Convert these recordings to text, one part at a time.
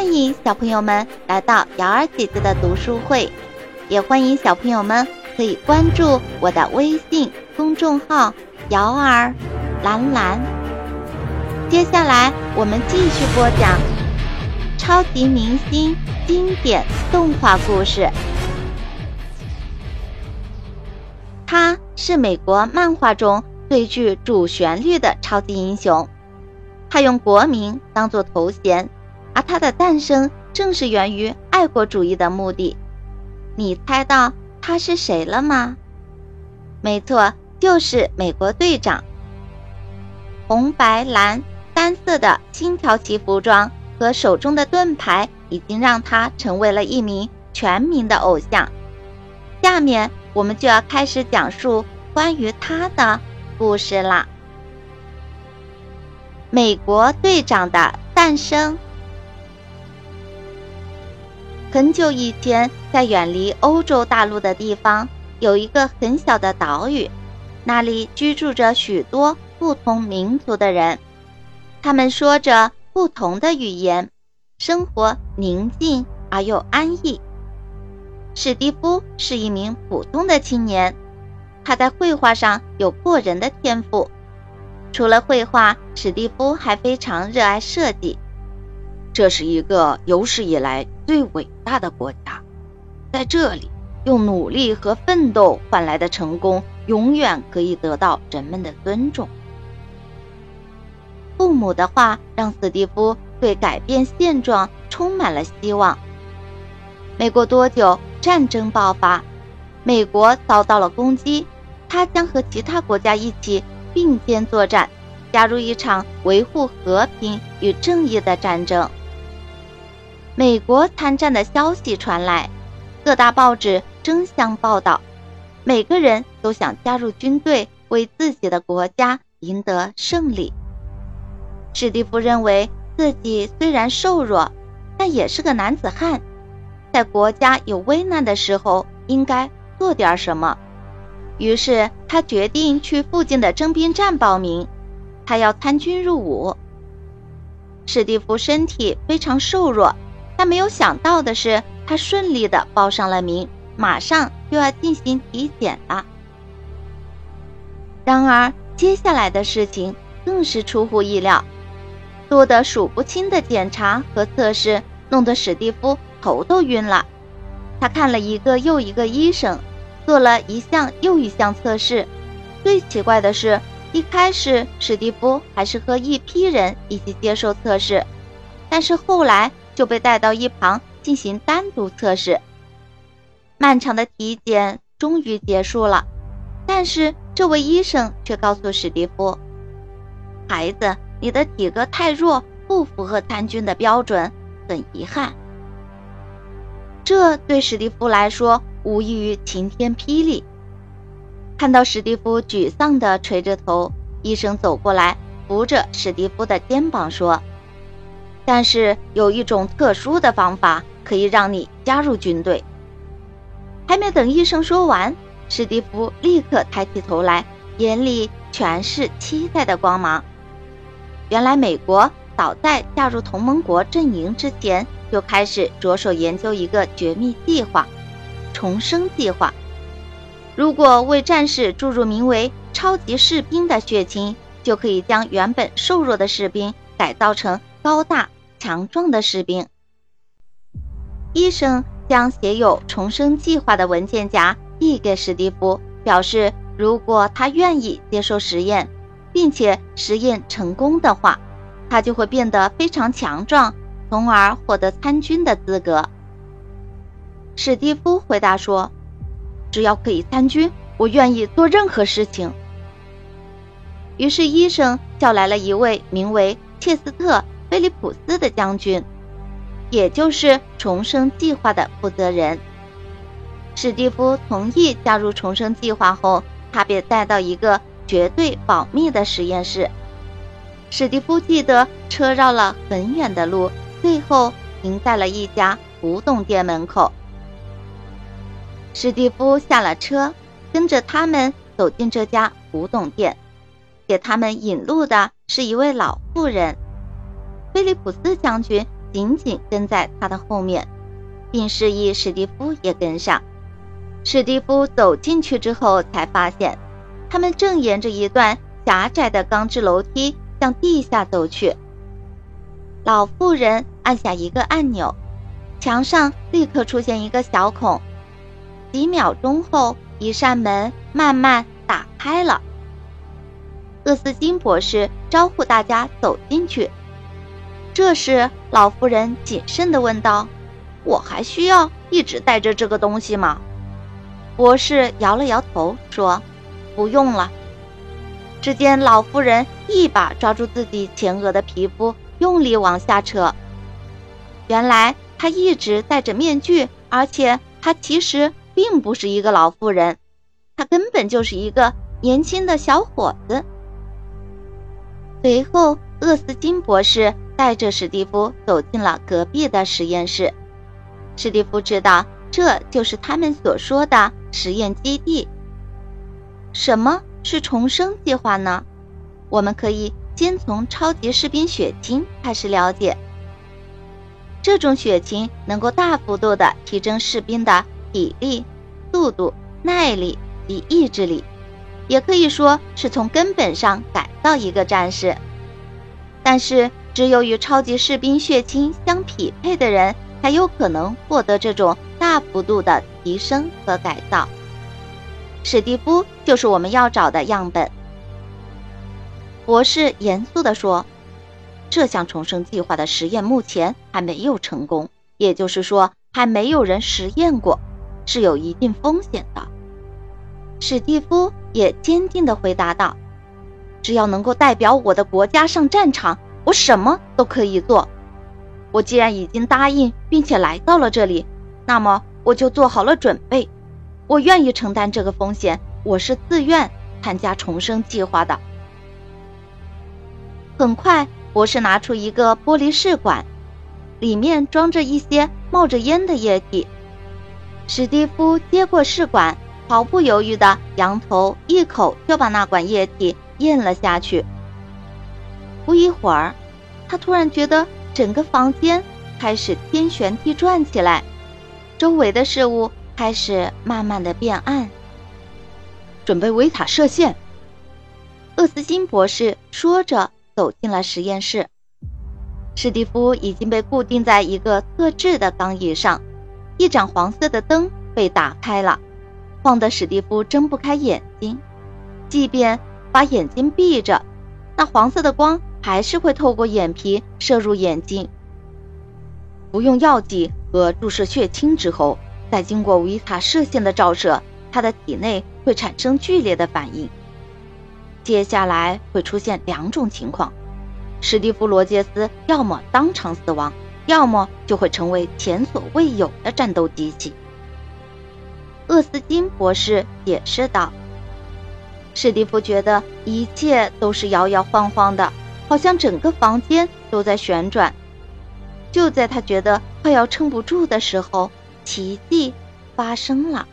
欢迎小朋友们来到瑶儿姐姐的读书会，也欢迎小朋友们可以关注我的微信公众号“瑶儿蓝蓝”。接下来我们继续播讲超级明星经典动画故事。他是美国漫画中最具主旋律的超级英雄，他用国名当做头衔。而他的诞生正是源于爱国主义的目的。你猜到他是谁了吗？没错，就是美国队长。红白蓝三色的星条旗服装和手中的盾牌，已经让他成为了一名全民的偶像。下面我们就要开始讲述关于他的故事啦。美国队长的诞生。很久以前，在远离欧洲大陆的地方，有一个很小的岛屿，那里居住着许多不同民族的人，他们说着不同的语言，生活宁静而又安逸。史蒂夫是一名普通的青年，他在绘画上有过人的天赋。除了绘画，史蒂夫还非常热爱设计。这是一个有史以来最伟大的国家，在这里，用努力和奋斗换来的成功，永远可以得到人们的尊重。父母的话让斯蒂夫对改变现状充满了希望。没过多久，战争爆发，美国遭到了攻击，他将和其他国家一起并肩作战，加入一场维护和平与正义的战争。美国参战的消息传来，各大报纸争相报道，每个人都想加入军队，为自己的国家赢得胜利。史蒂夫认为自己虽然瘦弱，但也是个男子汉，在国家有危难的时候应该做点什么。于是他决定去附近的征兵站报名，他要参军入伍。史蒂夫身体非常瘦弱。但没有想到的是，他顺利的报上了名，马上就要进行体检了。然而，接下来的事情更是出乎意料，多得数不清的检查和测试，弄得史蒂夫头都晕了。他看了一个又一个医生，做了一项又一项测试。最奇怪的是，一开始史蒂夫还是和一批人一起接受测试，但是后来。就被带到一旁进行单独测试。漫长的体检终于结束了，但是这位医生却告诉史蒂夫：“孩子，你的体格太弱，不符合参军的标准，很遗憾。”这对史蒂夫来说无异于晴天霹雳。看到史蒂夫沮丧地垂着头，医生走过来，扶着史蒂夫的肩膀说。但是有一种特殊的方法可以让你加入军队。还没等医生说完，史蒂夫立刻抬起头来，眼里全是期待的光芒。原来，美国早在加入同盟国阵营之前，就开始着手研究一个绝密计划——重生计划。如果为战士注入名为“超级士兵”的血清，就可以将原本瘦弱的士兵改造成高大。强壮的士兵。医生将写有重生计划的文件夹递给史蒂夫，表示如果他愿意接受实验，并且实验成功的话，他就会变得非常强壮，从而获得参军的资格。史蒂夫回答说：“只要可以参军，我愿意做任何事情。”于是医生叫来了一位名为切斯特。菲利普斯的将军，也就是重生计划的负责人。史蒂夫同意加入重生计划后，他被带到一个绝对保密的实验室。史蒂夫记得车绕了很远的路，最后停在了一家古董店门口。史蒂夫下了车，跟着他们走进这家古董店，给他们引路的是一位老妇人。菲利普斯将军紧紧跟在他的后面，并示意史蒂夫也跟上。史蒂夫走进去之后，才发现他们正沿着一段狭窄的钢制楼梯向地下走去。老妇人按下一个按钮，墙上立刻出现一个小孔。几秒钟后，一扇门慢慢打开了。厄斯金博士招呼大家走进去。这时，老妇人谨慎地问道：“我还需要一直带着这个东西吗？”博士摇了摇头，说：“不用了。”只见老妇人一把抓住自己前额的皮肤，用力往下扯。原来她一直戴着面具，而且她其实并不是一个老妇人，她根本就是一个年轻的小伙子。随后，厄斯金博士带着史蒂夫走进了隔壁的实验室。史蒂夫知道。这就是他们所说的实验基地。什么是重生计划呢？我们可以先从超级士兵血清开始了解。这种血清能够大幅度的提升士兵的体力、速度、耐力及意志力，也可以说是从根本上改造一个战士。但是，只有与超级士兵血清相匹配的人。才有可能获得这种大幅度的提升和改造。史蒂夫就是我们要找的样本。博士严肃地说：“这项重生计划的实验目前还没有成功，也就是说，还没有人实验过，是有一定风险的。”史蒂夫也坚定地回答道：“只要能够代表我的国家上战场，我什么都可以做。”我既然已经答应并且来到了这里，那么我就做好了准备。我愿意承担这个风险，我是自愿参加重生计划的。很快，博士拿出一个玻璃试管，里面装着一些冒着烟的液体。史蒂夫接过试管，毫不犹豫地扬头一口就把那管液体咽了下去。不一会儿，他突然觉得。整个房间开始天旋地转起来，周围的事物开始慢慢的变暗。准备维塔射线，厄斯金博士说着走进了实验室。史蒂夫已经被固定在一个特制的钢椅上，一盏黄色的灯被打开了，晃得史蒂夫睁不开眼睛。即便把眼睛闭着，那黄色的光。还是会透过眼皮射入眼睛。服用药剂和注射血清之后，再经过维塔射线的照射，他的体内会产生剧烈的反应。接下来会出现两种情况：史蒂夫·罗杰斯要么当场死亡，要么就会成为前所未有的战斗机器。厄斯金博士解释道。史蒂夫觉得一切都是摇摇晃晃的。好像整个房间都在旋转。就在他觉得快要撑不住的时候，奇迹发生了。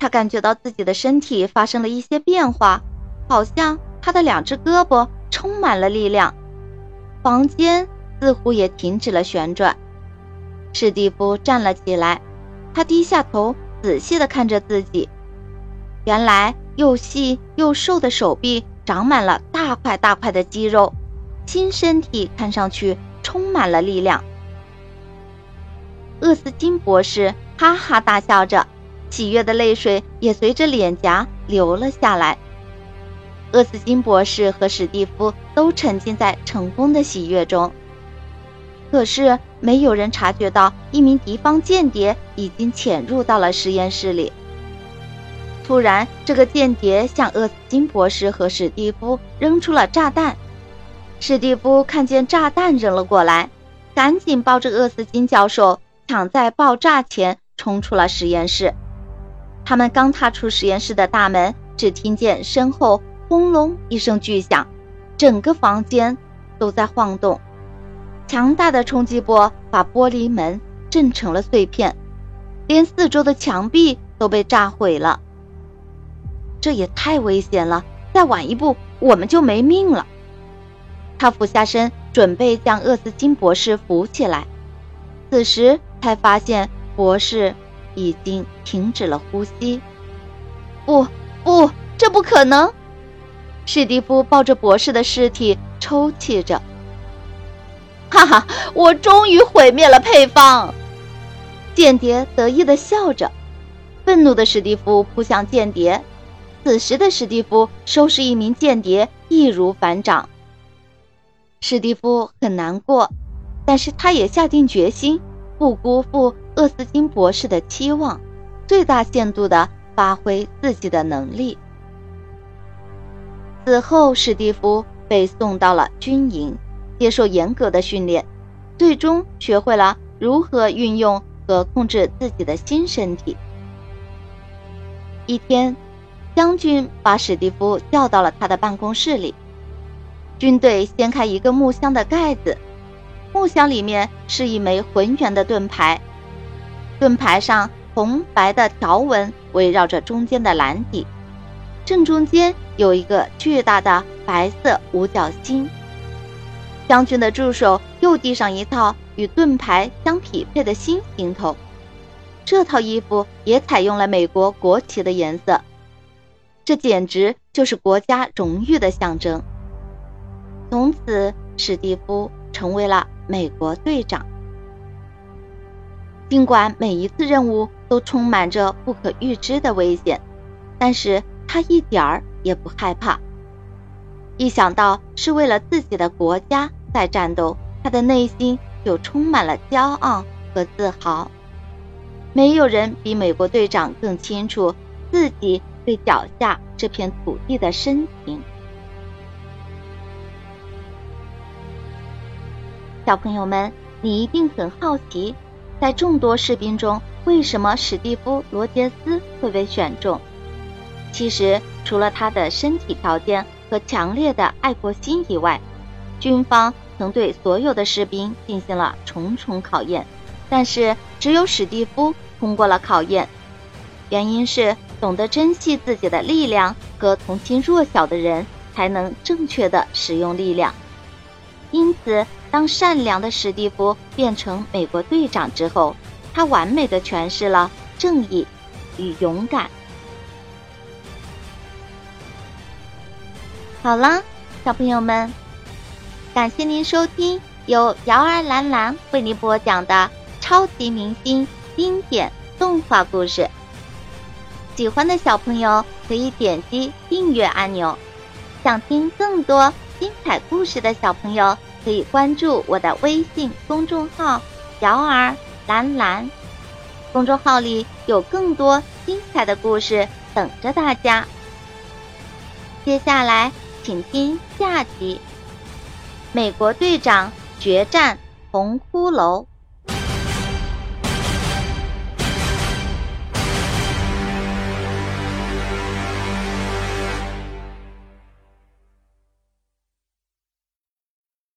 他感觉到自己的身体发生了一些变化，好像他的两只胳膊充满了力量。房间似乎也停止了旋转。史蒂夫站了起来，他低下头，仔细地看着自己。原来又细又瘦的手臂。长满了大块大块的肌肉，新身体看上去充满了力量。厄斯金博士哈哈大笑着，喜悦的泪水也随着脸颊流了下来。厄斯金博士和史蒂夫都沉浸在成功的喜悦中，可是没有人察觉到一名敌方间谍已经潜入到了实验室里。突然，这个间谍向厄斯金博士和史蒂夫扔出了炸弹。史蒂夫看见炸弹扔了过来，赶紧抱着厄斯金教授，抢在爆炸前冲出了实验室。他们刚踏出实验室的大门，只听见身后轰隆一声巨响，整个房间都在晃动。强大的冲击波把玻璃门震成了碎片，连四周的墙壁都被炸毁了。这也太危险了！再晚一步，我们就没命了。他俯下身准备将厄斯金博士扶起来，此时才发现博士已经停止了呼吸。不，不，这不可能！史蒂夫抱着博士的尸体抽泣着。哈哈，我终于毁灭了配方！间谍得意地笑着。愤怒的史蒂夫扑向间谍。此时的史蒂夫收拾一名间谍易如反掌。史蒂夫很难过，但是他也下定决心，不辜负厄斯金博士的期望，最大限度地发挥自己的能力。此后，史蒂夫被送到了军营，接受严格的训练，最终学会了如何运用和控制自己的新身体。一天，将军把史蒂夫叫到了他的办公室里。军队掀开一个木箱的盖子，木箱里面是一枚浑圆的盾牌，盾牌上红白的条纹围绕着中间的蓝底，正中间有一个巨大的白色五角星。将军的助手又递上一套与盾牌相匹配的新行头，这套衣服也采用了美国国旗的颜色，这简直就是国家荣誉的象征。从此，史蒂夫成为了美国队长。尽管每一次任务都充满着不可预知的危险，但是他一点儿也不害怕。一想到是为了自己的国家在战斗，他的内心就充满了骄傲和自豪。没有人比美国队长更清楚自己对脚下这片土地的深情。小朋友们，你一定很好奇，在众多士兵中，为什么史蒂夫·罗杰斯会被选中？其实，除了他的身体条件和强烈的爱国心以外，军方曾对所有的士兵进行了重重考验，但是只有史蒂夫通过了考验。原因是，懂得珍惜自己的力量和同情弱小的人，才能正确的使用力量。因此。当善良的史蒂夫变成美国队长之后，他完美的诠释了正义与勇敢。好了，小朋友们，感谢您收听由瑶儿兰兰为您播讲的超级明星经典动画故事。喜欢的小朋友可以点击订阅按钮，想听更多精彩故事的小朋友。可以关注我的微信公众号“瑶儿蓝蓝”，公众号里有更多精彩的故事等着大家。接下来，请听下集：美国队长决战红骷髅。